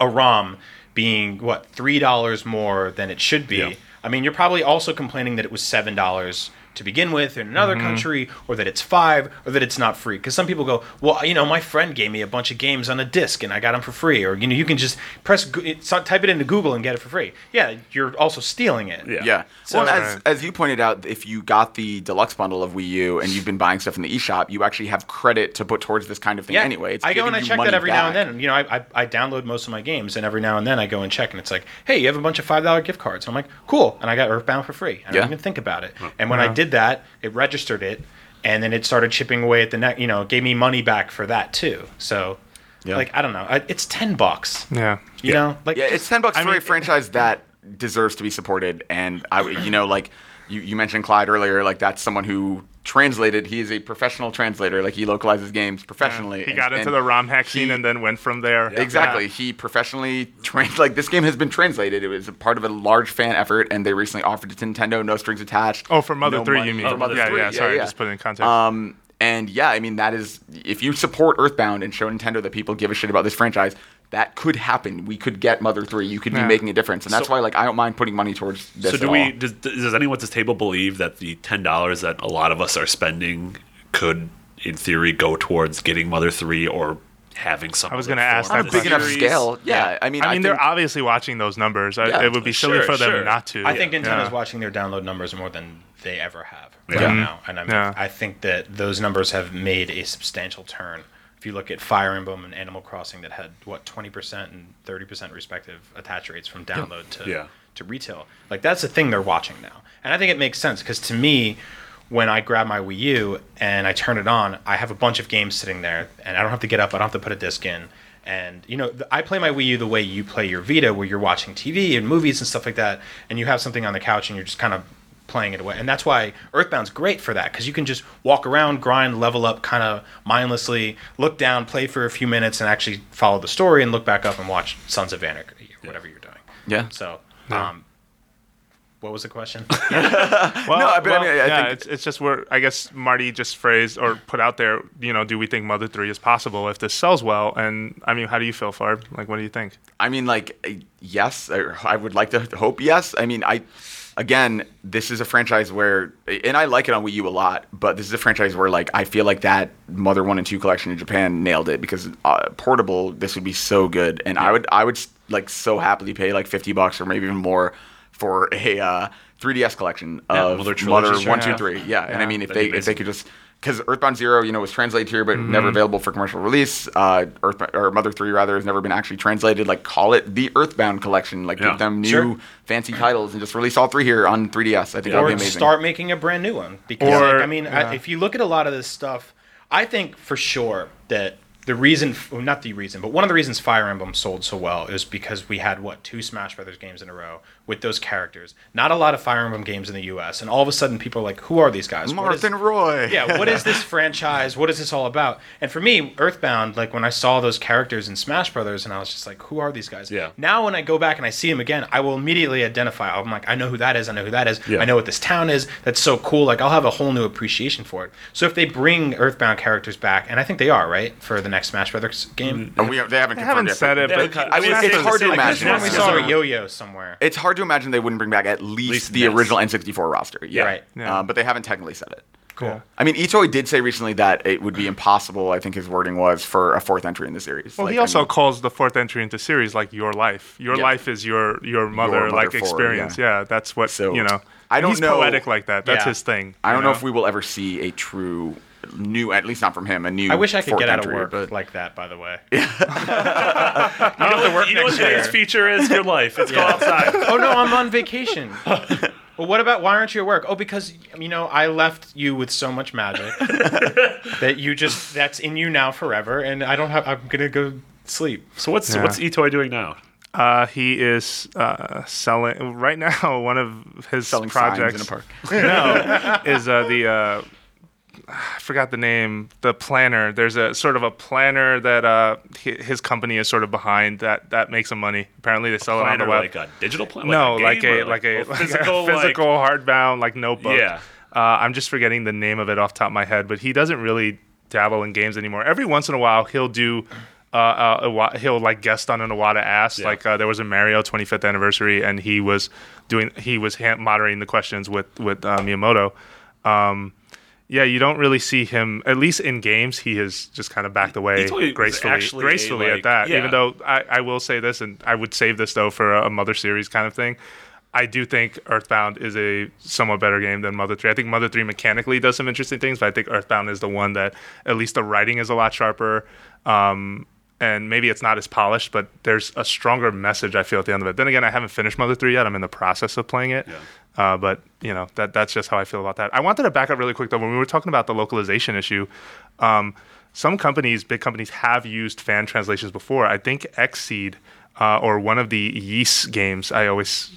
a rom being what three dollars more than it should be Yeah. i mean you're probably also complaining that it was seven dollars to begin with in another Mm-hmm. country or that it's five or that it's not free because some people go well you know my friend gave me a bunch of games on a disc and i got them for free or you know you can just press Go- it, type it into google and get it for free yeah you're also stealing it Yeah. Yeah. So- well, as, as you pointed out, if you got the deluxe bundle of Wii U and you've been buying stuff in the eShop, you actually have credit to put towards this kind of thing anyway. It's I go and I check that every now and then. You know, I, I I download most of my games, and every now and then I go and check, and it's like, hey, you have a bunch of five dollar gift cards. I'm like, cool, and I got Earthbound for free. I Yeah. don't even think about it. And when I did that, it registered it, and then it started chipping away at the neck. You know, gave me money back for that too. So, Yeah. like, I don't know, I, it's ten bucks. yeah. You know, like Yeah, it's ten bucks I for mean- a franchise that deserves to be supported. And I, you know, like you, you mentioned Clyde earlier, like that's someone who translated. He is a professional translator. Like he localizes games professionally. He and- got into and the ROM hack scene and then went from there. Exactly. Yeah. He professionally trained. Like this game has been translated. It was a part of a large fan effort, and they recently offered it to Nintendo, no strings attached. Oh, for Mother no 3, money you mean? For Mother yeah, 3. yeah, sorry, just put it in context. Um, and yeah, I mean that is if you support Earthbound and show Nintendo that people give a shit about this franchise, that could happen. We could get Mother Three. You could Yeah. be making a difference, and that's So- why like I don't mind putting money towards this. so at do all. we? Does, does anyone at this table believe that the ten dollars that a lot of us are spending could, in theory, go towards getting Mother Three or having some. I was gonna ask form that of big enough scale. Yeah, I mean, I mean, they're obviously watching those numbers. I, Yeah. it would be silly Sure, for them sure. not to. I think Nintendo's Yeah. watching their download numbers more than they ever have right Yeah. now, mm-hmm. and I, mean, Yeah. I think that those numbers have made a substantial turn. If you look at Fire Emblem and Animal Crossing, that had what twenty percent and thirty percent respective attach rates from download to Yeah. to retail, like that's the thing they're watching now, and I think it makes sense because to me. When I grab my Wii U and I turn it on, I have a bunch of games sitting there, and I don't have to get up. I don't have to put a disc in. And you know, I play my Wii U the way you play your Vita, where you're watching TV and movies and stuff like that, and you have something on the couch and you're just kind of playing it away. And that's why Earthbound's great for that because you can just walk around, grind, level up, kind of mindlessly, look down, play for a few minutes, and actually follow the story, and look back up and watch Sons of Anarchy or whatever you're doing. Yeah. So, um, what was the question? Well, No, but I well, mean, I yeah, think- it's, it's just where I guess Marty just phrased or put out there. You know, do we think Mother Three is possible if this sells well? And I mean, how do you feel, Farb? Like, what do you think? I mean, like, yes, I, I would like to hope yes. I mean, I, again, this is a franchise where, and I like it on Wii U a lot, but this is a franchise where, like, I feel like that Mother One and Two collection in Japan nailed it because uh, portable, this would be so good, and I would, I would like so happily pay like fifty bucks or maybe even more for a uh, 3DS collection Yeah, of Mother Mother, Trilogy, One. Two, Three. Yeah, and I mean, if they if they could just because Earthbound Zero, you know, was translated here but Mm-hmm. never available for commercial release. Uh, Earth or Mother Three rather has never been actually translated. Like call it the Earthbound collection. Like Yeah. give them new Sure. fancy titles and just release all three here on 3DS. I think that'd or be amazing. start making a brand new one because Or- like, I mean yeah. I, if you look at a lot of this stuff I think for sure that the reason well, not the reason but one of the reasons Fire Emblem sold so well is because we had what two Smash Brothers games in a row with those characters not a lot of Fire Emblem games in the US and all of a sudden people are like who are these guys What is- Marth and Roy. yeah, what is this franchise? What is this all about? And for me, Earthbound, like when I saw those characters in Smash Brothers, and I was just like, who are these guys? Yeah. Now when I go back and I see them again, I will immediately identify. I'm like, I know who that is. I know who that is. Yeah. I know what this town is. That's so cool. Like I'll have a whole new appreciation for it. So if they bring Earthbound characters back, and I think they are right for the next Smash Brothers game. And we, they haven't They confirmed haven't yet, said it, Yeah, but I mean, Smash it's hard to like, imagine. When we saw a yo-yo somewhere. It's hard to imagine they wouldn't bring back at least, least the NES. original N64 roster. Yeah. Right. Yeah. Uh, but they haven't technically said it. Cool. I mean, Itoi did say recently that it would be impossible. I think his wording was for a fourth entry in the series. Well, Like, he I also mean- calls the fourth entry into series like your life. Your Yeah. life is your your mother, mother like forward, experience. yeah. Yeah. that's what So, you know. I don't He's know- poetic like that. That's Yeah. his thing. I don't you know if we will ever see a true new, at least not from him, a new. I wish I could fourth get out of work but like that. By the way. You know, what- you know what today's feature is? Your life. It's go outside. oh no, I'm on vacation. well, what about why aren't you at work? Oh, because you know I left you with so much magic that you just that's in you now forever, and I don't have. I'm gonna go sleep. So what's Yeah. what's Itoi doing now? Uh, he is uh, selling right now. One of his selling projects signs in a park. no, is uh, the uh, I forgot the name. The planner. There's a sort of a planner that uh, his company is sort of behind that that makes some money. Apparently, they sell it on the web. like a digital planner? no, like like a, a game like a, oh, like physical, a physical like- hardbound like notebook. Yeah. Uh, I'm just forgetting the name of it off the top of my head, but he doesn't really dabble in games anymore. Every once in a while, he'll do. Uh, uh, he'll like guest on an Iwata Ask. Yeah. Like uh, there was a Mario 25th anniversary, and he was doing he was hand- moderating the questions with with uh, Miyamoto. Um, yeah, you don't really see him at least in games. He has just kind of backed away totally was gracefully, a, gracefully like- at that. yeah. Even though I, I will say this, and I would save this though for a, a Mother series kind of thing. I do think Earthbound is a somewhat better game than Mother 3. I think Mother 3 mechanically does some interesting things, but I think Earthbound is the one that at least the writing is a lot sharper. Um, and maybe it's not as polished, but there's a stronger message I feel at the end of it. Then again, I haven't finished Mother 3 yet. I'm in the process of playing it. Uh, but, you know, that that's just how I feel about that. I wanted to back up really quick, though. When we were talking about the localization issue, um, some companies, big companies, have used fan translations before. I think Xseed uh, or one of the Yeast games, I always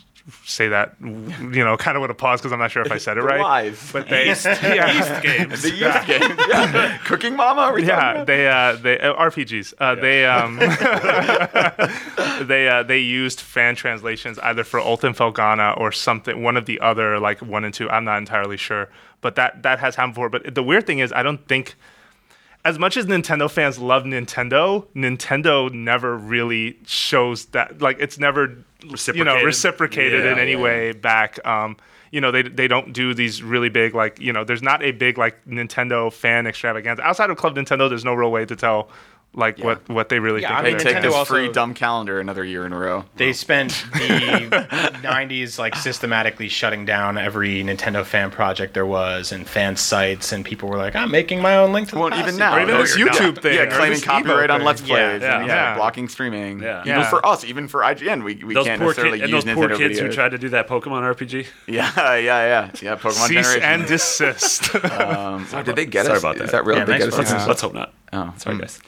say that, you know, kind of with a pause because I'm not sure if I said it The right. Wise. But they, yeah, East games. The youth game. Yeah. Cooking Mama? Are we yeah, about? they uh, they uh, RPGs. Uh, They um, they uh, they used fan translations either for Oath in Felghana or something, one of the other like one and two. I'm not entirely sure, but that that has happened before. But the weird thing is, I don't think. As much as Nintendo fans love Nintendo, Nintendo never really shows that. Like, it's never you know Reciprocated. reciprocated in any yeah. way back. Um, you know, they they don't do these really big like you know. There's not a big like Nintendo fan extravaganza outside of Club Nintendo. There's no real way to tell like what what they really Yeah, think. Hey, mean, they're take Nintendo this also- free dumb calendar another year in a row. They spent the 90s like systematically shutting down every Nintendo fan project there was and fan sites, and people were like, I'm making my own link to the Well, past. even now, Or even no, this you're not. YouTube thing, yeah, claiming copyright on. Let's Plays, Yeah, and yeah. yeah, blocking streaming. Yeah. even for us, even for IGN, we, we those can't poor necessarily kids and use those poor Nintendo kids who tried to do that Pokemon RPG. Yeah, yeah, yeah, yeah. Pokemon Cease and desist. um, did they get Sorry us? about Is that. that real? Yeah, They thanks get for us? Let's, Yeah. let's hope not. Oh, Sorry, hmm. guys.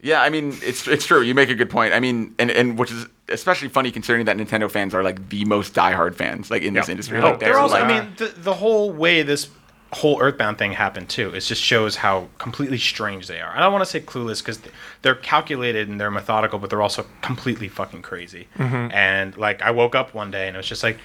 Yeah, I mean, it's it's true. You make a good point. I mean, and, and which is especially funny considering that Nintendo fans are like the most diehard fans like in this industry. Yeah. Like, Oh, They're also, like, I mean, the, the whole way this whole Earthbound thing happened too. It just shows how completely strange they are. I don't want to say clueless because they're calculated and they're methodical, but they're also completely fucking crazy. Mm-hmm. And like, I woke up one day and it was just like,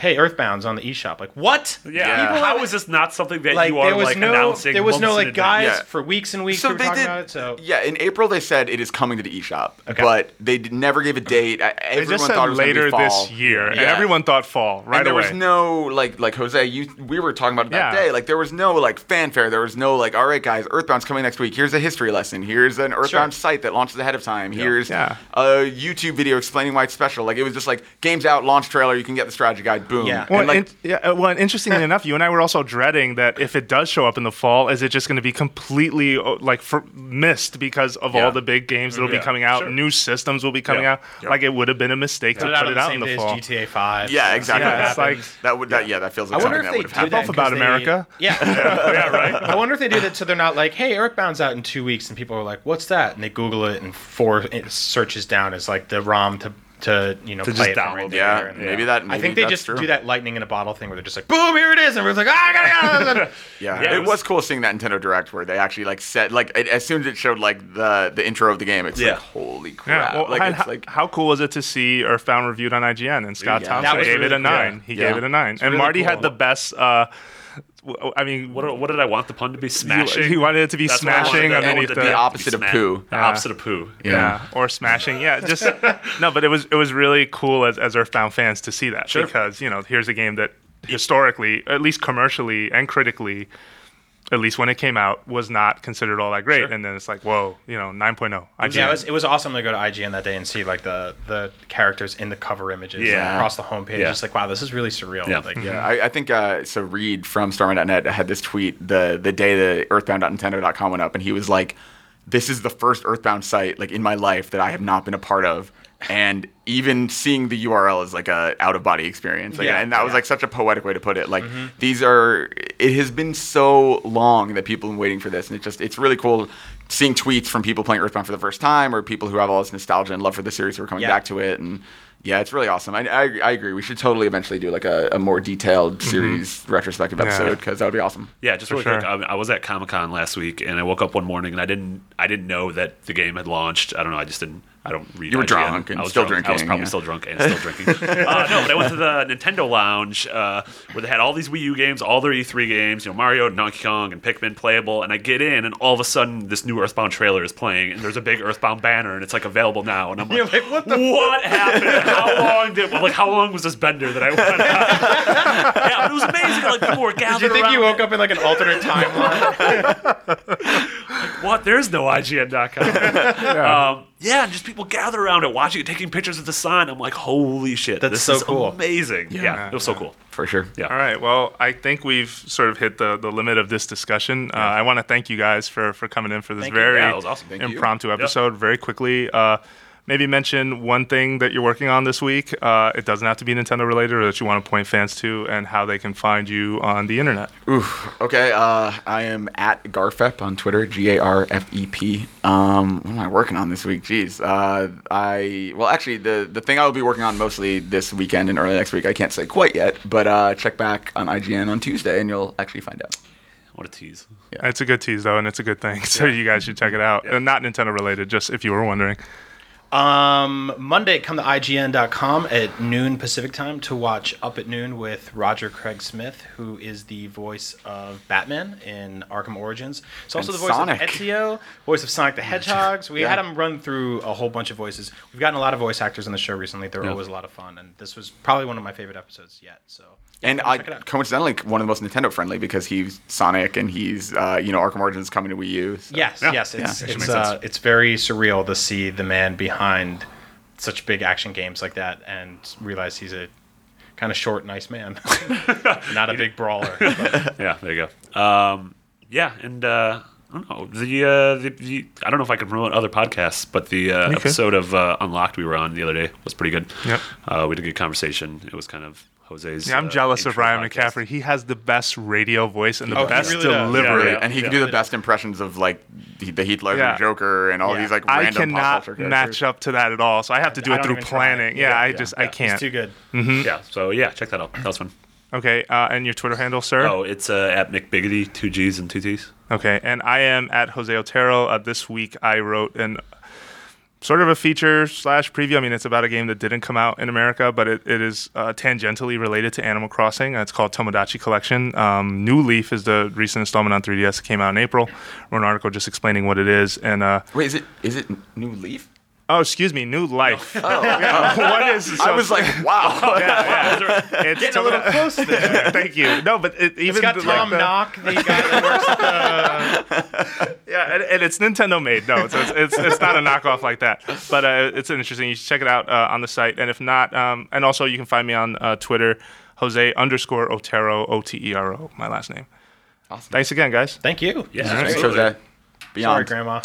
"Hey, Earthbound's on the eShop." Like, what? Yeah. People How have- is this not something that Like, you are there was like no, announcing? there was no like guys? Yeah. for weeks and weeks. so we were they talking did. about it. So Yeah, in April they said it is coming to the eShop, Okay. but they never gave a date. I- they Everyone just said thought it was gonna be later fall. this year, and Yeah. everyone thought fall right and there away. was no like like Jose, you we were talking about it that Yeah. day. Like there was no like fanfare. There was no like, all right, guys, Earthbound's coming next week. Here's a history lesson. Here's an Earthbound site that launches ahead of time. Here's Yeah. a YouTube video explaining why it's special. Like it was just like games out, launch trailer. You can get the strategy guide. Boom. Yeah. And, Well, like, in- yeah, uh, well, and interestingly enough, you and I were also dreading that if it does show up in the fall, is it just going to be completely uh, like for, missed because of Yeah. all the big games that'll Yeah, be coming out, sure. new systems will be coming Yeah. out. Yeah. Like it would have been a mistake put to it out put it the out in the fall. as GTA Five. yeah, exactly. Yeah, it's like that would that yeah that feels like I wonder something if they do have that happened. off about 'cause they- America. Yeah. yeah, right. I wonder if they do that so they're not like, "Hey, Earthbound's out in two weeks," and people are like, "What's that?" And they Google it, and four searches down is like the ROM to to you know To play just it from right download. there. Yeah, And- maybe that. I think they just true. do that lightning in a bottle thing where they're just like, "Boom, here it is," and everyone's like, "Ah, I gotta, gotta." Yeah, Yeah, it, it was, was- cool seeing that Nintendo Direct where they actually like said like it, as soon as it showed like the the intro of the game, it's Yeah. like holy crap! Yeah, well, like it's how, like how cool was it to see Earthbound reviewed on IGN and Scott Yeah. Thompson That was gave it a nine. He gave it a nine, and really Marty cool. had the best. Uh, w- I mean, What, what did I want the pun to be? Smashing. he wanted it to be That's what I wanted. smashing I wanted underneath it the- The opposite of sma- poo. The opposite of poo. yeah. or smashing. Yeah, just no, but it was it was really cool as, as Earthbound fans to see that Sure. because you know here's a game that historically, at least commercially and critically, at least when it came out, was not considered all that great. Sure. And then it's like, whoa, you know, 9.0. IGN. Yeah, it was, it was awesome to go to IGN that day and see like the the characters in the cover images Yeah. across the homepage. Yeah. Just like, wow, this is really surreal. Yeah. Like, Yeah, I, I think uh, so. Reid from Starmen.net had this tweet the the day the Earthbound.nintendo.com went up, and he was like, "This is the first Earthbound site like in my life that I have not been a part of." And even seeing the URL is like a out of body experience, like, Yeah, and that was like such a poetic way to put it. Like mm-hmm. these are, it has been so long that people have been waiting for this, and it just it's really cool seeing tweets from people playing Earthbound for the first time, or people who have all this nostalgia and love for the series who are coming Yeah. back to it, and yeah, it's really awesome. I, I, I agree. We should totally eventually do like a, a more detailed mm-hmm. series retrospective Yeah. episode because that would be awesome. Yeah, just really sure. quick. I, I was at Comic Con last week, and I woke up one morning and I didn't I didn't know that the game had launched. I don't know. I just didn't. I don't read. You were IGN. drunk and I was still drunk. I was probably yeah. still drunk and still drinking. uh, no, but I went to the Nintendo Lounge uh, where they had all these Wii U games, all their E3 games, you know, Mario, Donkey Kong, and Pikmin playable. And I get in, and all of a sudden, this new Earthbound trailer is playing, and there's a big Earthbound banner, and it's like available now. And I'm like, You're like, what the what happened? How long did like how long was this bender that I went on? yeah, but it was amazing. Like people were Did gathered you think around you woke up in like an alternate timeline? What? There's no IGN.com. um, yeah, and just people gather around it, watching it, taking pictures of the sign. I'm like, holy shit, That's this so is cool. amazing. Yeah, yeah it was so cool. For sure. Yeah. All right. Well, I think we've sort of hit the, the limit of this discussion. Uh, I want to thank you guys for, for coming in for this Thank you. very Yeah, was awesome. Thank you. impromptu episode. Very quickly, uh, maybe mention one thing that you're working on this week. Uh, it doesn't have to be Nintendo related, or that you want to point fans to, and how they can find you on the internet. Oof. Okay. Uh, I am at Garfep on Twitter. G A R F E P. Um, what am I working on this week? Jeez. Uh, I well, actually, the the thing I will be working on mostly this weekend and early next week. I can't say quite yet, but uh, check back on IGN on Tuesday, and you'll actually find out. What a tease. Yeah. It's a good tease though, and it's a good thing. So you guys should check it out. And not Nintendo related, just if you were wondering. Um, Monday, come to IGN.com at noon Pacific time to watch Up at Noon with Roger Craig Smith, who is the voice of Batman in Arkham Origins. It's also And the voice Sonic. of Ezio, voice of Sonic the Hedgehogs. We Yeah. had him run through a whole bunch of voices. We've gotten a lot of voice actors on the show recently. They're Yeah. always a lot of fun, and this was probably one of my favorite episodes yet. So, And I check it out. coincidentally one of the most Nintendo friendly because he's Sonic and he's uh, you know Arkham Origins coming to Wii U. so- Yes, Yeah. yes, it's Actually it's makes uh, it's very surreal to see the man behind such big action games like that and realize he's a kind of short, nice man, not a big brawler. but- Yeah, there you go. Um, yeah, and uh, I don't know the, uh, the, the I don't know if I can promote other podcasts, but the uh, could. episode of uh, Unlocked we were on the other day was pretty good. Yep. Uh, we had a good conversation. It was kind of Jose's. Yeah, I'm uh, jealous of Ryan podcast. McCaffrey. He has the best radio voice and the Oh, best really delivery. Yeah, yeah. and he can do the best impressions of like the, the Heath Ledger Yeah. Joker and all Yeah. these like I random pop cannot culture match up to that at all, so I have to do I it through planning. Yeah, Yeah, I just yeah. I can't. It's too good. Mm-hmm. Yeah, so yeah, check that out. That was fun. Okay, uh, and your Twitter handle, sir? Oh, it's uh, at McBiggitty, two G's and two T's. Okay, and I am at Jose Otero. Uh, this week I wrote an sort of a feature slash preview. I mean, it's about a game that didn't come out in America, but it, it is uh, tangentially related to Animal Crossing. Uh, It's called Tomodachi Collection. Um, New Leaf is the recent installment on 3DS. It came out in April. Wrote an article just explaining what it is. And uh, Wait, is it is it New Leaf? Oh, excuse me, New Life. Oh, what is? I was like, wow. yeah, yeah. It's Getting a little Tomoda- close there. Thank you. No, but it, even It's got the- Tom like the- Knock, the guy that works the. Yeah, and, and it's Nintendo made. No, it's, it's it's it's not a knockoff like that. But uh, it's interesting. You should check it out uh, on the site. And if not, um, and also you can find me on uh, Twitter, Jose underscore Otero O T E R O, my last name. Awesome. Thanks again, guys. Thank you. Yeah, Thanks, absolutely. Jose. Sorry, Grandma.